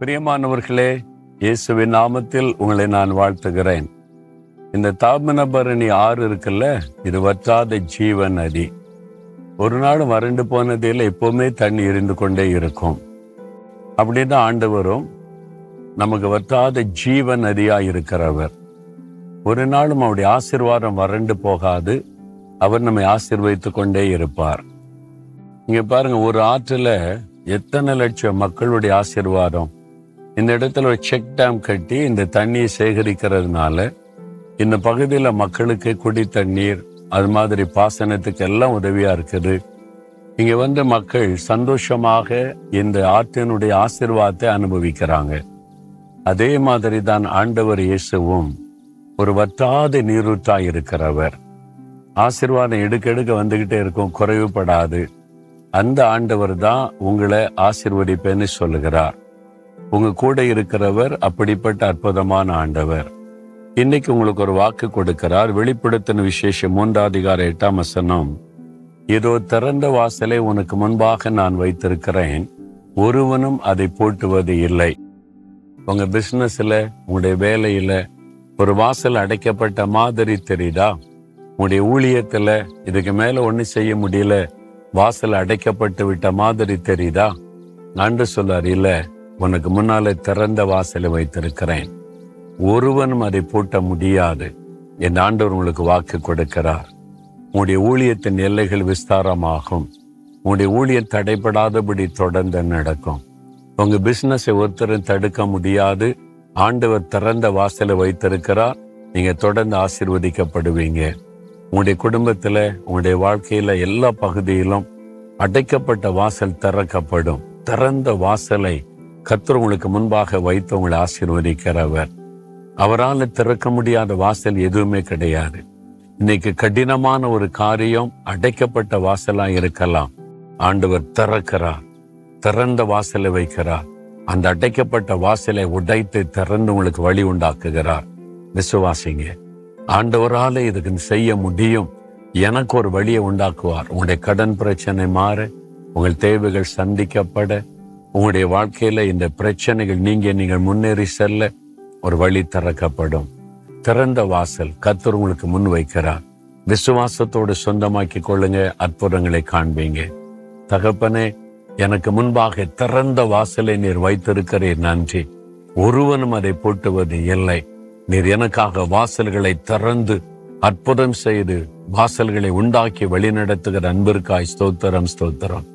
பிரியமானவர்களே இயேசுவின் நாமத்தில் உங்களை நான் வாழ்த்துகிறேன். இந்த தாமிரபரணி ஆறு இருக்குல்ல? இது வற்றாத ஜீவன் நதி ஒரு நாள் வறண்டு போனதில் எப்பவுமே தண்ணி இருந்து கொண்டே இருக்கும். அப்படின்னு ஆண்டவரும் நமக்கு வற்றாத ஜீவ நதியா இருக்கிறவர். ஒரு நாளும் அவருடைய ஆசீர்வாதம் வறண்டு போகாது. அவர் நம்மை ஆசீர்வதித்துக் கொண்டே இருப்பார். இங்க பாருங்க ஒரு ஆற்றுல எத்தனை லட்சம் மக்களுடைய ஆசிர்வாதம்? இந்த இடத்துல ஒரு செக் டேம் கட்டி இந்த தண்ணியை சேகரிக்கிறதுனால இந்த பகுதியில் மக்களுக்கு குடி தண்ணீர் அது மாதிரி பாசனத்துக்கு எல்லாம் உதவியாக இருக்குது. இங்கே வந்து மக்கள் சந்தோஷமாக இந்த ஆற்றினுடைய ஆசிர்வாதத்தை அனுபவிக்கிறாங்க. அதே மாதிரி தான் ஆண்டவர் இயேசுவும் ஒரு வற்றாத நீரூற்றா இருக்கிறவர். ஆசீர்வாதம் எடுக்க எடுக்க இருக்கும் குறைவுபடாது. அந்த ஆண்டவர் தான் உங்களை ஆசீர்வதிப்பேன்னு சொல்லுகிறார். உங்க கூட இருக்கிறவர் அப்படிப்பட்ட அற்புதமான ஆண்டவர். இன்னைக்கு உங்களுக்கு ஒரு வாக்கு கொடுக்கிறார். வெளிப்படுத்தின விசேஷம் மூன்றாம் அதிகார எட்டாம் வசனம். இதோ திறந்த வாசலை உனக்கு முன்பாக நான் வைத்திருக்கிறேன். ஒருவனும் அதை போட்டுவது இல்லை. உங்க பிசினஸ்ல உங்களுடைய வேலையில ஒரு வாசல் அடைக்கப்பட்ட மாதிரி தெரியுதா? உங்களுடைய ஊழியத்துல இதுக்கு மேல ஒன்றும் செய்ய முடியல. வாசல் அடைக்கப்பட்டு விட்ட மாதிரி தெரியுதா? ஆண்டு சொல்லார் இல்லை உனக்கு முன்னாலே திறந்த வாசலை வைத்திருக்கிறேன். ஒருவனும் அதை பூட்ட முடியாது. என் ஆண்டவர் உங்களுக்கு வாக்கு கொடுக்கிறார். உங்களுடைய ஊழியத்தின் எல்லைகள் விஸ்தாரமாகும். உங்களுடைய ஊழியம் தடைபடாதபடி தொடர்ந்து நடக்கும். உங்க பிசினஸை ஒருத்தரும் தடுக்க முடியாது. ஆண்டவர் திறந்த வாசலை வைத்திருக்கிறார். நீங்க தொடர்ந்து ஆசிர்வதிக்கப்படுவீங்க. உங்களுடைய குடும்பத்துல உங்களுடைய வாழ்க்கையில எல்லா பகுதியிலும் அடைக்கப்பட்ட வாசல் திறக்கப்படும். திறந்த வாசலை கத்தர் உங்களுக்கு முன்பாக வைத்து உங்களை ஆசீர்வதிக்கிறவர். அவரால் திறக்க முடியாத வாசல் எதுவுமே கிடையாது. இன்னைக்கு கடினமான ஒரு காரியம் அடைக்கப்பட்ட வாசலா இருக்கலாம். ஆண்டவர் திறக்கிறார் திறந்த வாசலை வைக்கிறார். அந்த அடைக்கப்பட்ட வாசலை உடைத்து திறந்து உங்களுக்கு வழி உண்டாக்குகிறார். விசுவாசிங்க ஆண்டவரால இதுக்கு செய்ய முடியும். எனக்கு ஒரு வழியை உண்டாக்குவார். உங்களுடைய கடன் பிரச்சனை மாற உங்கள் தேவைகள் சந்திக்கப்பட உங்களுடைய வாழ்க்கையில இந்த பிரச்சனைகள் நீங்க நீங்கள் முன்னேறி செல்ல ஒரு வழி திறக்கப்படும். திறந்த வாசல் கத்தர் உங்களுக்கு முன் வைக்கிறார். விசுவாசத்தோடு சொந்தமாக்கி கொள்ளுங்க அற்புதங்களை காண்பீங்க. தகப்பனே எனக்கு முன்பாக திறந்த வாசலை நீர் வைத்திருக்கிறீர் நன்றி. ஒருவனும் அதை போட்டுவது இல்லை. நீர் எனக்காக வாசல்களை திறந்து அற்புதம் செய்து வாசல்களை உண்டாக்கி வழிநடத்துகிற அன்பிற்காய் ஸ்தோத்திரம் ஸ்தோத்திரம்.